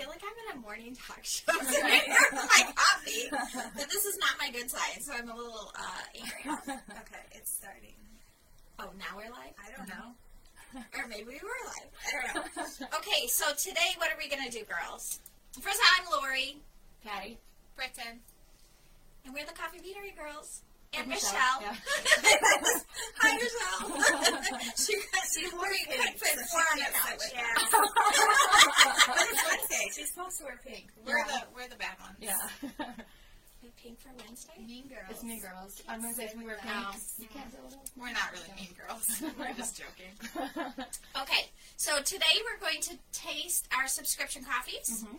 feel like I'm in a morning talk show with my coffee, but this is not my good side, so I'm a little uh, angry. Okay, it's starting. Oh, now we're live? I don't know. Or maybe we were live. I don't know. Okay, so today, what are we going to do, girls? First, I'm Lori, Patty. Britain. and we're the Coffee Beanery girls. And And Michelle. Michelle, Hi, Michelle. she got she Lori couldn't put so four on she the can't sit couch. with Yeah. But it's Wednesday. She's supposed to wear pink. We're Yeah. the we're the bad ones. Yeah. Pink for Wednesday? Mean girls. it's Mean Girls. On Wednesdays we wear pink. No. You can't deal with us. We're not really mean girls. we're just joking. Okay, so today we're going to taste our subscription coffees. Mhm.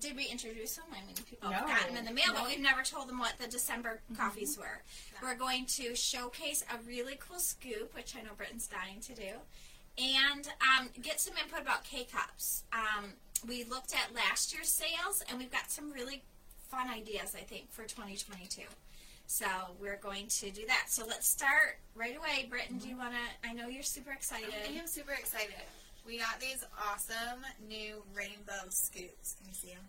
Did we introduce them? I mean, people No. have got them in the mail, but we've never told them what the December coffees were. We're going to showcase a really cool scoop, which I know Britain's dying to do, and um, get some input about K cups. Um, we looked at last year's sales, and we've got some really fun ideas, I think, for 2022. So we're going to do that. So let's start right away. Britton, do you want to? I know you're super excited. I am super excited. We got these awesome new rainbow scoops. Can you see them?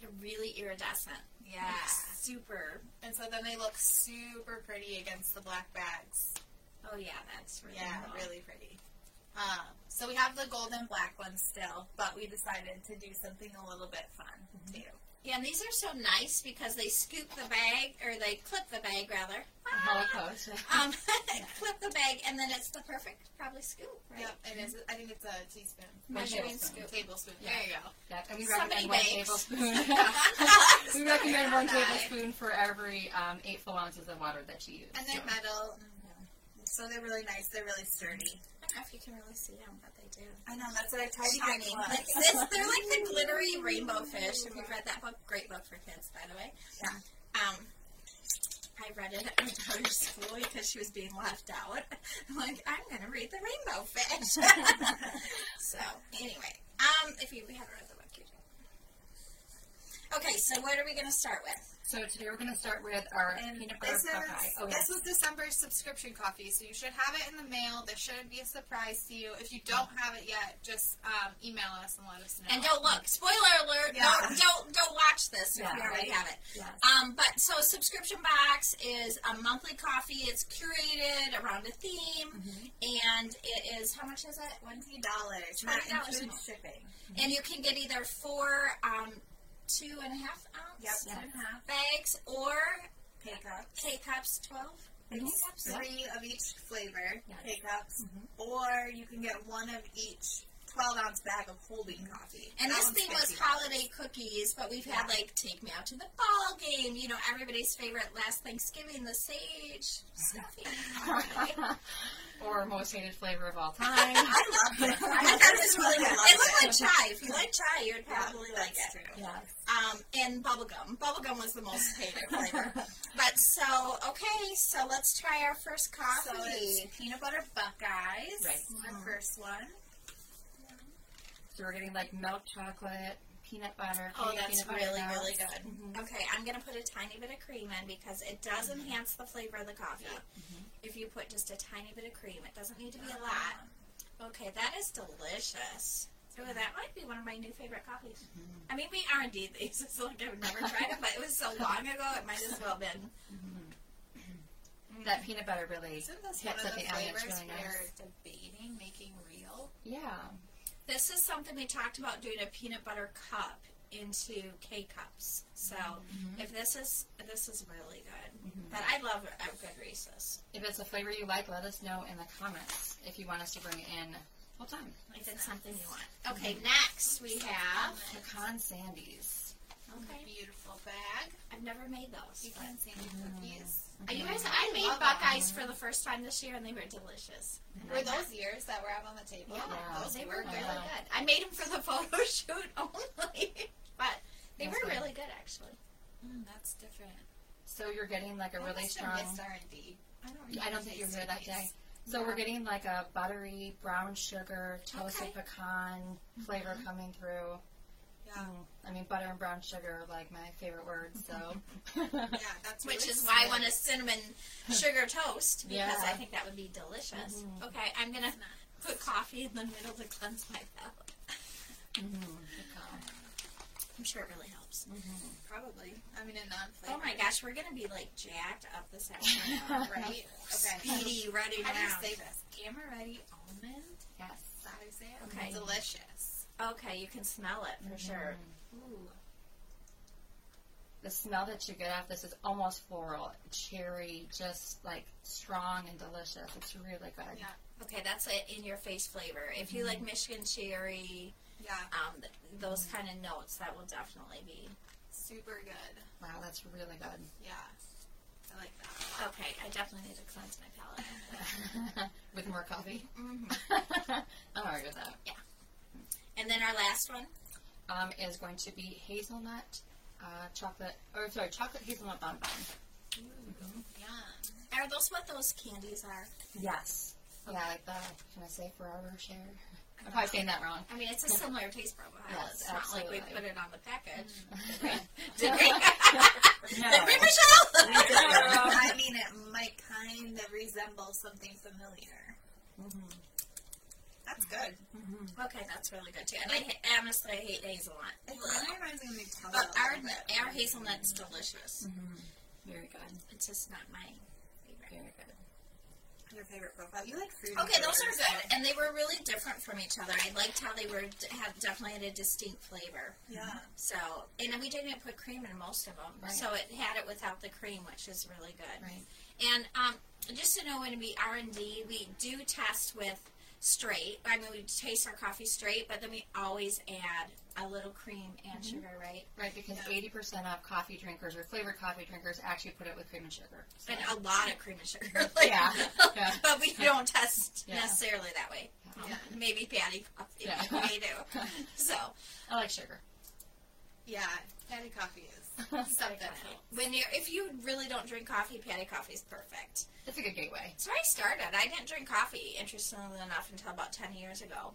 They're really iridescent. Yeah. Like, super. And so then they look super pretty against the black bags. Oh yeah, that's really Yeah, cool. really pretty. Um, so we have the gold and black ones still, but we decided to do something a little bit fun too. Yeah, and these are so nice because they scoop the bag, or they clip the bag rather. Holocaust. Um, clip the bag, and then it's the perfect probably scoop, right? Yep, it is. I think it's a teaspoon. Measuring scoop. Tablespoon. Yeah. There you go. Yeah, and we Somebody recommend one bakes. tablespoon. we recommend one Right. tablespoon for every um, eight full ounces of water that you use. And they're So- metal. So they're really nice. They're really sturdy. I don't know if you can really see them, but they do. I know. That's what I tried to Shiny. get Like this, they're like the glittery rainbow fish. If you've read that book, great book for kids, by the way. Yeah. Um, I read it at my daughter's school because she was being left out. I'm like, I'm gonna read the rainbow fish. so anyway, um, if you haven't read the book, you do. Okay, so what are we gonna start with? So today we're going to start with our And peanut butter this is, Buckeye. Oh, this yes. was December's subscription coffee, so you should have it in the mail. This shouldn't be a surprise to you. If you don't have it yet, just um, email us and let us know. And don't look. Spoiler alert! Yeah. Don't don't don't watch this if Yeah. you already have it. Yes. Um, but so subscription box is a monthly coffee. It's curated around a theme, and it is how much is it? Twenty dollars, $20 not a including month. shipping. And you can get either four, um, two and a half ounce Yep, two and a half. bags or K cups. K cups, twelve. Mhm. cups. Three of each flavor, Yes. K cups, or you can get one of each twelve ounce bag of holding coffee. And That this thing was $50. holiday cookies, but we've had Yeah. like take me out to the ball game. You know, everybody's favorite last Thanksgiving, the sage stuffing. or most hated flavor of all time. I love it. I thought it was really good. It looked like chai. If you like chai, you would Yeah, probably like that's it. true. yes. Um, and bubblegum. Bubblegum was the most hated flavor. But so, okay, so let's try our first coffee. So it's peanut butter Buckeyes. Right. Our first one. So we're getting like milk chocolate, peanut butter. Oh, that's peanut butter really, nuts. really good. Mhm. Okay, I'm going to put a tiny bit of cream in because it does mm-hmm. enhance the flavor of the coffee. Mm-hmm. If you put just a tiny bit of cream, it doesn't need to be a lot. Okay, that is delicious. Ooh, that might be one of my new favorite coffees. Mm-hmm. I mean, we R&D these. It's like I've never tried it, but it was so long ago, it might as well have been. That peanut butter really Isn't this hits one of the the flavors really we're nice. debating making real? Yeah. This is something we talked about doing a peanut butter cup into K cups. So mm-hmm. if this is this is really good, mm-hmm. but I love a good Reese's. If it's a flavor you like, let us know in the comments if you want us to bring it in full time. If it's something you want. Okay, mm-hmm. next we have. Pecan Sandies. Okay, Beautiful bag. I've never made those. You but- can see cookies. You guys, I made love Buckeyes for the first time this year, and they were delicious. Were those yours that were out on the table? Yeah, those they were were good. really Yeah. good. I made them for the photo shoot only, but they That's were good. really good actually. Mm, that's different. So you're getting like a I really must have strong. missed R&D. I don't. I don't think you were here that day. So we're getting like a buttery brown sugar toasted Okay. pecan flavor coming through. Yeah. Mm, I mean, butter and brown sugar are like my favorite words. So Yeah, that's Which is why I want a cinnamon sugar toast because Yeah. I think that would be delicious. Mhm. Okay, I'm gonna put coffee in the middle to cleanse my palate. Mhm. I'm sure it really helps. Probably. I mean, a non Oh my gosh, we're gonna be like jacked up this afternoon. Right? Okay. Speedy, ready How do you now. say this? Amaretti almond? Yes. Is that how you say it? Okay. Delicious. Okay, you can smell it for sure. Ooh. The smell that you get off this is almost floral, cherry, just like strong and delicious. It's really good. Yeah. Okay, that's it in your face flavor. If you like Michigan cherry, Yeah. um, th- those kind of notes, that will definitely be. Super good. Wow, that's really good. Yeah. I like that. Okay, I definitely need to cleanse my palate. With more coffee. hmm I'm alright with that. And then our last one. Um, is going to be hazelnut, uh, chocolate, or sorry, chocolate hazelnut bonbon. Yum. Are those what those candies are? Yes. Yeah, like the, can I say Ferrero Rocher? I'm probably saying that wrong. I mean, it's a similar taste profile. Yes, it's not like we put it on the package. Did Did we? No. Did we, Michelle? I mean, it might kind of resemble something familiar. That's good. okay, that's really good too. And I honestly I hate hazelnut. It reminds me of But our our hazelnut's delicious. Very good. It's just not my favorite. Very good. Your favorite profile? You like fruity Okay, those are good, and they were really different from each other. I liked how they were had definitely had a distinct flavor. Yeah. So, and we didn't put cream in most of them, Right. so it had it without the cream, which is really good. Right. And um, just to know when we R and D, we do test with straight. I mean, we taste our coffee straight, but then we always add a little cream and mm-hmm. sugar, right? Right, because eighty percent of coffee drinkers or flavored coffee drinkers actually put it with cream and sugar. So- And a lot of cream and sugar. Like, Yeah, yeah. but we don't test Yeah. necessarily that way. Yeah. Um, maybe patty coffee. Yeah. We do. So, I like sugar. Yeah. Patty coffee is something when you if you really don't drink coffee, patty coffee is perfect. It's a good gateway. So I started. I didn't drink coffee, interestingly enough, until about ten years ago.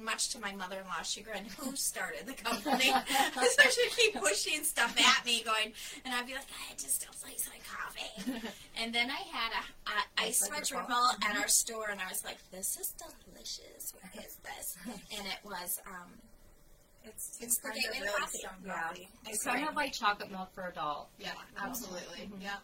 Much to my mother-in-law's chagrin, who started the company. so she'd keep pushing stuff at me, going, and I'd be like, I just don't like my coffee. And then I had a, a ice ripple at our store, and I was like, this is delicious. What is this? And it was um, It's, It's the kind of gateway really coffee. strong Yeah. coffee. It's kind of like chocolate milk for adult. Yeah, absolutely. Yeah.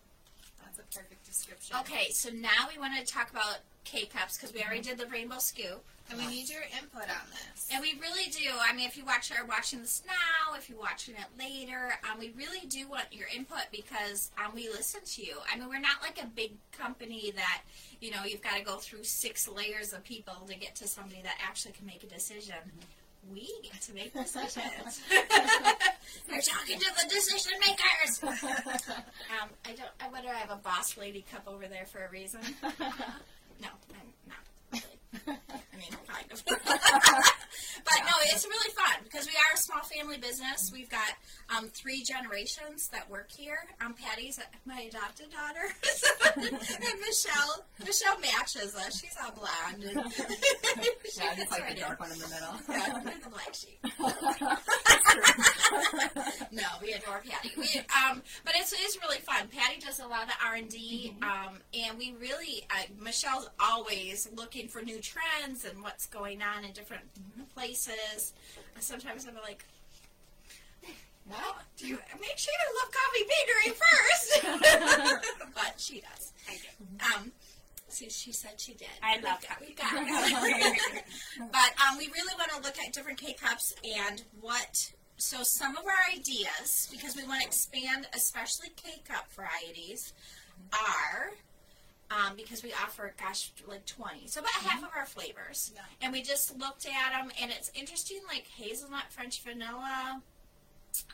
That's a perfect description. okay. So now we want to talk about K cups because we already did the rainbow scoop. And we need your input on this. And we really do. I mean, if you watch are watching this now, if you're watching it later, um, we really do want your input because um, we listen to you. I mean, we're not like a big company that you know you've got to go through six layers of people to get to somebody that actually can make a decision. We get to make decisions. we're talking to the decision makers. Um, I don't. I wonder. I have a boss lady cup over there for a reason. No, I'm not. Really. I mean, kind of. but no, it's really fun because we are a small family business. We've got um, three generations that work here. Um, Patty's my adopted daughter, and Michelle. Michelle matches us. She's all blonde. And Yeah, just like right the in. dark one in the middle. Yeah, the black sheep. no, we adore Patty. We, um, but it's, it's really fun. Patty does a lot of R and D, um, and we really uh, Michelle's always looking for new trends and what's going on in different places. And sometimes I'm like. Well, do you make sure you love coffee catering first? but she does. I do. Um, see, she said she did. I love We got it. but um, we really want to look at different K cups and what. So some of our ideas, because we want to expand, especially K cup varieties, are um, because we offer, gosh, like twenty, so about half of our flavors. Yeah. And we just looked at them, and it's interesting, like hazelnut French vanilla.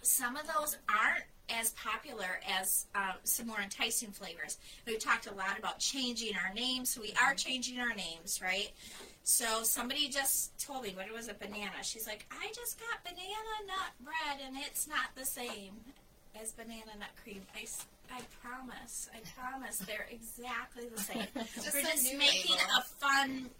Some of those aren't as popular as uh, some more enticing flavors. We've talked a lot about changing our names, so we are changing our names, right? So somebody just told me, what it was a banana? She's like, I just got banana nut bread, and it's not the same as banana nut cream. I, I promise, I promise, they're exactly the same. Just We're just making label. a fun,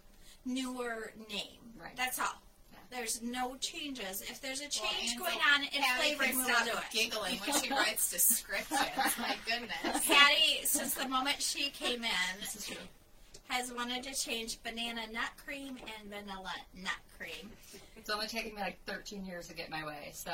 newer name. Right. That's all. There's no changes. If there's a change and going on in Patty flavoring, we will do it. giggling when she writes descriptions. My goodness. Patty, since the moment she came in, This is true. Has wanted to change banana nut cream and vanilla nut cream. It's only taken me like 13 years to get my way, so.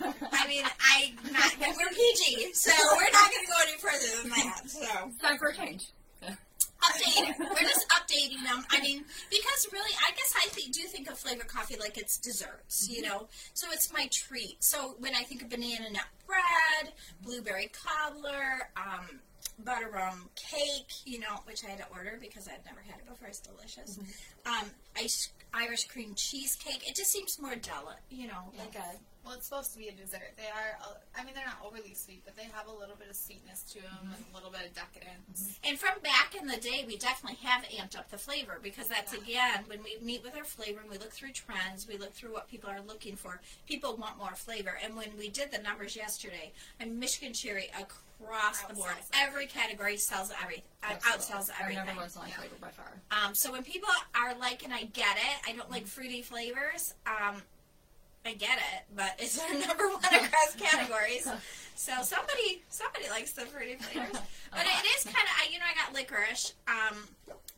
I mean, I not we're PG, so we're not going to go any further than that. So time for a change. Update. We're just updating them. I mean, because really, I guess I think, do think of flavored coffee like it's desserts, you know. So it's my treat. So when I think of banana nut bread, blueberry cobbler, um, butter rum cake, you know, which I had to order because I'd never had it before. It's delicious. Um, ice, Irish cream cheesecake. It just seems more delicate, you know, like a Well, it's supposed to be a dessert. They are, uh, I mean, they're not overly sweet, but they have a little bit of sweetness to them and a little bit of decadence. And from back in the day, we definitely have amped up the flavor because that's again when we meet with our flavor and we look through trends, we look through what people are looking for. People want more flavor, and when we did the numbers yesterday, mean, Michigan cherry across the board, Outsells every category sells uh, outsells Our everything. number one's only Yeah. flavor by far. Um, so when people are like, and I get it, I don't like fruity flavors. Um, I get it, but it's our number one across categories. So somebody, somebody likes the fruity flavors, but it is kind of, I you know, I got licorice um,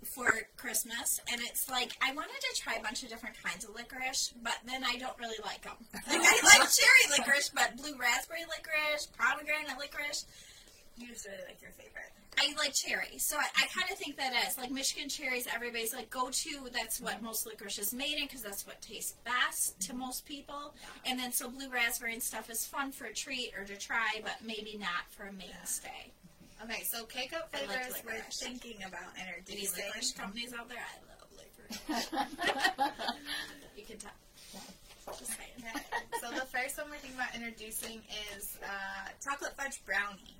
for Christmas, and it's like I wanted to try a bunch of different kinds of licorice, but then I don't really like them. Like I like cherry licorice, but blue raspberry licorice, pomegranate licorice. You just really like your favorite. I like cherry, so I, I kind of think that is like Michigan cherries. Everybody's like go to. That's what most licorice is made in because that's what tastes best to most people. And then so blue raspberry and stuff is fun for a treat or to try, but maybe not for a mainstay. Okay, so K cup I like flavors we're thinking about Any introducing. licorice companies out there? I love licorice. You can tell. Just saying. So the first one we're thinking about introducing is uh, chocolate fudge brownie.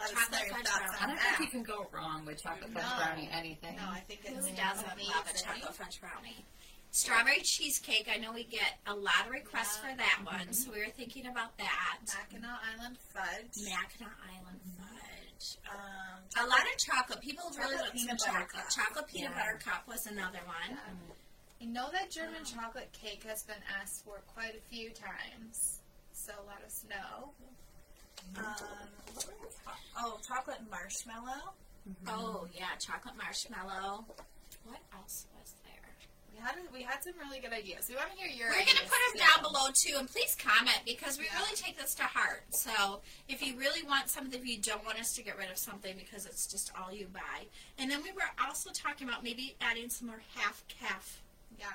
Let us know Chocolate your fudge thoughts brownie. I on don't that. think you can go wrong with chocolate fudge No. brownie anything. No, I think it's Who doesn't love a amazing. chocolate fudge brownie? Strawberry cheesecake. I know we get a lot of requests for that one, so we were thinking about that. Mackinac Island fudge. Mackinac Island fudge. Um, A lot of chocolate. People really Chocolate like some peanut butter chocolate. cup. Chocolate peanut Yeah. butter cup was another one. I know that German chocolate cake has been asked for quite a few times, so let us know. Um, oh, chocolate marshmallow. Mm-hmm. Oh yeah, chocolate marshmallow. What else was there? We had a, we had some really good ideas. We want to hear your. We're gonna ideas, put them down below too, and please comment because we Yeah. really take this to heart. So if you really want something, if you don't want us to get rid of something because it's just all you buy, and then we were also talking about maybe adding some more half calf. Yeah,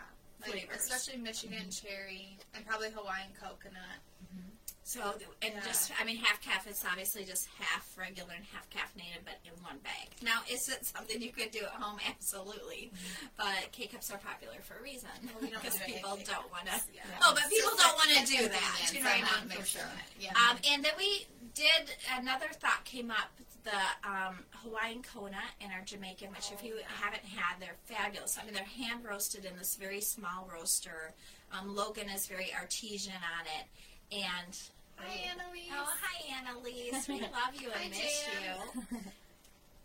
like, Flavors. especially Michigan mm-hmm. cherry and probably Hawaiian coconut. Mm-hmm. So and Yeah. just I mean half calf is obviously just half regular and half caffeinated, but in one bag. Now is it something you could do at home? Absolutely, but K cups are popular for a reason Well, we because do people don't want to. Yeah. Oh, but people Just don't want to do that. You know what I mean? mixing it. Yeah. Um, and then we did another thought came up the um, Hawaiian Kona and our Jamaican, which if you haven't had, they're fabulous. I mean, they're hand roasted in this very small roaster. Um, Logan is very artesian on it, and Hi, Annalise. oh hi Annalise, we love you Hi, and miss Jan. you.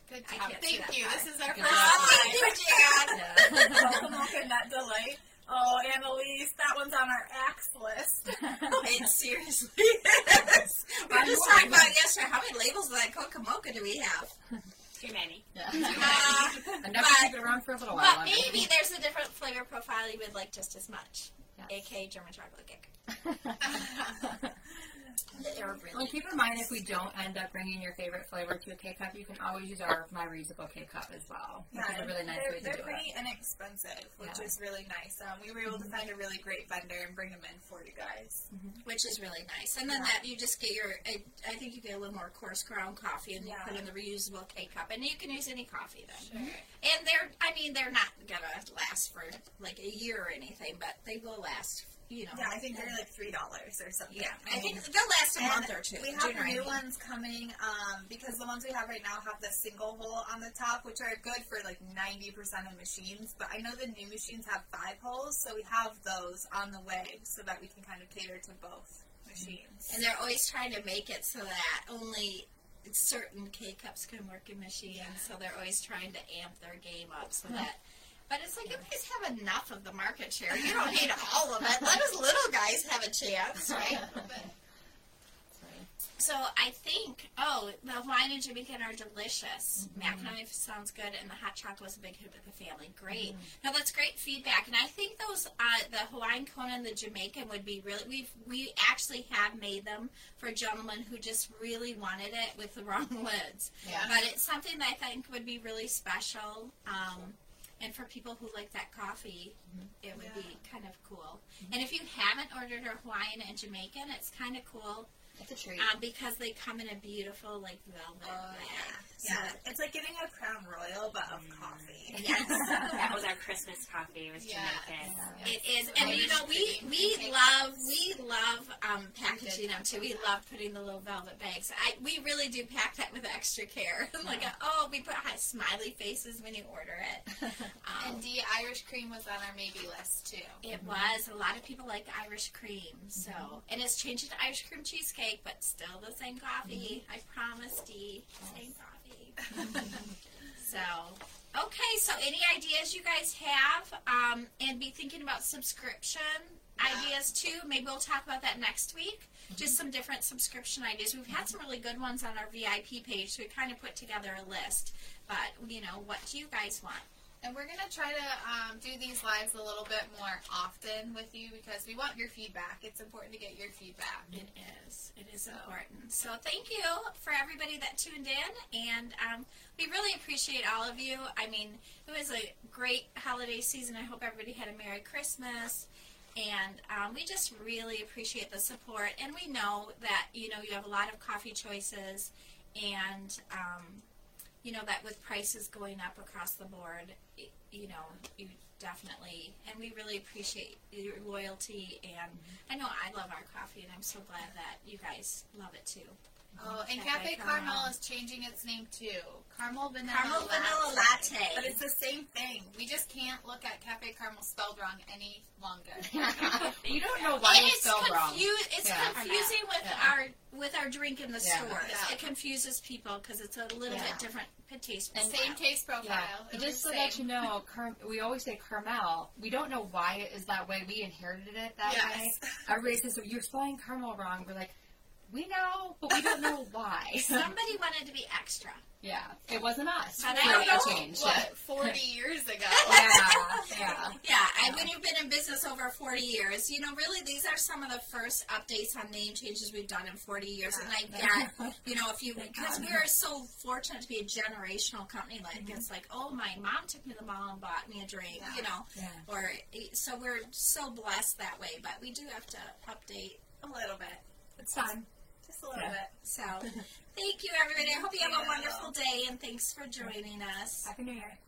Good I job. can't Thank you. part. This is our Good first. Oh, time. thank you, Jan. Welcome, welcome, that delay. Oh, Annalise, that one's on our axe list. It seriously is. We were just talking about yesterday. How many labels of that Coca Mocha do we have? Too many. Yeah. Uh, Enough to keep it around for a little while. But longer. maybe there's a different flavor profile you would like just as much. Yes. aka German chocolate cake. They're Well, keep in mind if we don't end up bringing your favorite flavor to a K cup, you can always use our my reusable K cup as well. Which is a really nice they're, way to they're do pretty it. inexpensive, which Yeah. is really nice. Um, we were able to find a really great vendor and bring them in for you guys. which is really nice. And then that you just get your, I, I think you get a little more coarse ground coffee, and Yeah. you put in the reusable K cup, and you can use any coffee then. Sure. And they're, I mean, they're not gonna last for like a year or anything, but they will last. You know. Yeah, I think they're like three dollars or something. Yeah, I think they'll last a month or two. We have you know what I new ones coming um, because the ones we have right now have the single hole on the top, which are good for like 90% of machines. But I know the new machines have five holes, so we have those on the way so that we can kind of cater to both machines. And they're always trying to make it so that only certain K cups can work in machines. Yeah. So they're always trying to amp their game up so that. But it's like you guys have enough of the market share. You don't need all of it. Let us little guys have a chance, right? Right. so I think, oh, the Hawaiian and Jamaican are delicious. Macaroni sounds good, and the hot chocolate was a big hit with the family. Great. Now that's great feedback, and I think those, uh, the Hawaiian Kona and the Jamaican would be really. We've we actually have made them for gentlemen who just really wanted it with the wrong lids. Yeah. But it's something that I think would be really special. Um, and for people who like that coffee, mm-hmm. it would be kind of cool. Mm-hmm. And if you haven't ordered a Hawaiian and Jamaican, it's kind of cool It's a treat. um, because they come in a beautiful like velvet Oh, bag. Yeah, it's like getting a Crown Royal, but of coffee. Yes, that was our Christmas coffee. Was Yeah. Jamaican. it is, and you know we we love we love um, packaging them too. We love putting the little velvet bags. I we really do pack that with extra care. like oh, we put high smiley faces when you order it. Um, And the Irish cream was on our maybe list too. It was. A lot of people like Irish cream. So, and it's changed to Irish cream cheesecake, but still the same coffee. I promise, Dee. Same coffee. so, okay. So, any ideas you guys have? Um, and be thinking about subscription ideas too. Maybe we'll talk about that next week. Just some different subscription ideas. We've had some really good ones on our VIP page, so we kind of put together a list. But you know, what do you guys want? And we're gonna try to um, do these lives a little bit more often with you because we want your feedback. It's important to get your feedback. It is. It is important. So thank you for everybody that tuned in, and um, we really appreciate all of you. I mean, it was a great holiday season. I hope everybody had a Merry Christmas. And um, we just really appreciate the support. And we know that, you know, you have a lot of coffee choices. And, um, you know, that with prices going up across the board, you know, you definitely, and we really appreciate your loyalty. And mm-hmm. I know I love our coffee, and I'm so glad that you guys love it too. Oh, and Cafe. Caramel is changing its name too. Caramel Vanilla Caramel Vanilla Latte. But it's the same thing. We just can't look at Cafe Caramel spelled wrong any longer. you don't know why And it's spelled wrong. It's Yeah. confusing with Yeah. our with our drink in the Yeah. stores. Yeah. It confuses people because it's a little Yeah. bit different taste. And profile. Same taste profile. Yeah, It and was just so the that you know, Car- we always say caramel. We don't know why it is that way. We inherited it that Yes. way. Everybody says "Oh, you're spelling caramel wrong. We're like, we know, but we don't know why. Somebody wanted to be extra. yeah, it wasn't us. We I know change. What, 40 years ago? yeah, yeah. Yeah, and when you've been in business over 40 years, you know, really these are some of the first updates on name changes we've done in 40 years. And I get, you know, if you, because we are so fortunate to be a generational company, like it's mm-hmm. like, oh, my mom took me to the mall and bought me a drink, you know, Yeah. or so we're so blessed that way. But we do have to update A little bit. It's fun. A little Yeah. bit. So, thank you, everybody. I hope you have a wonderful day, and thanks for joining us. Happy New Year.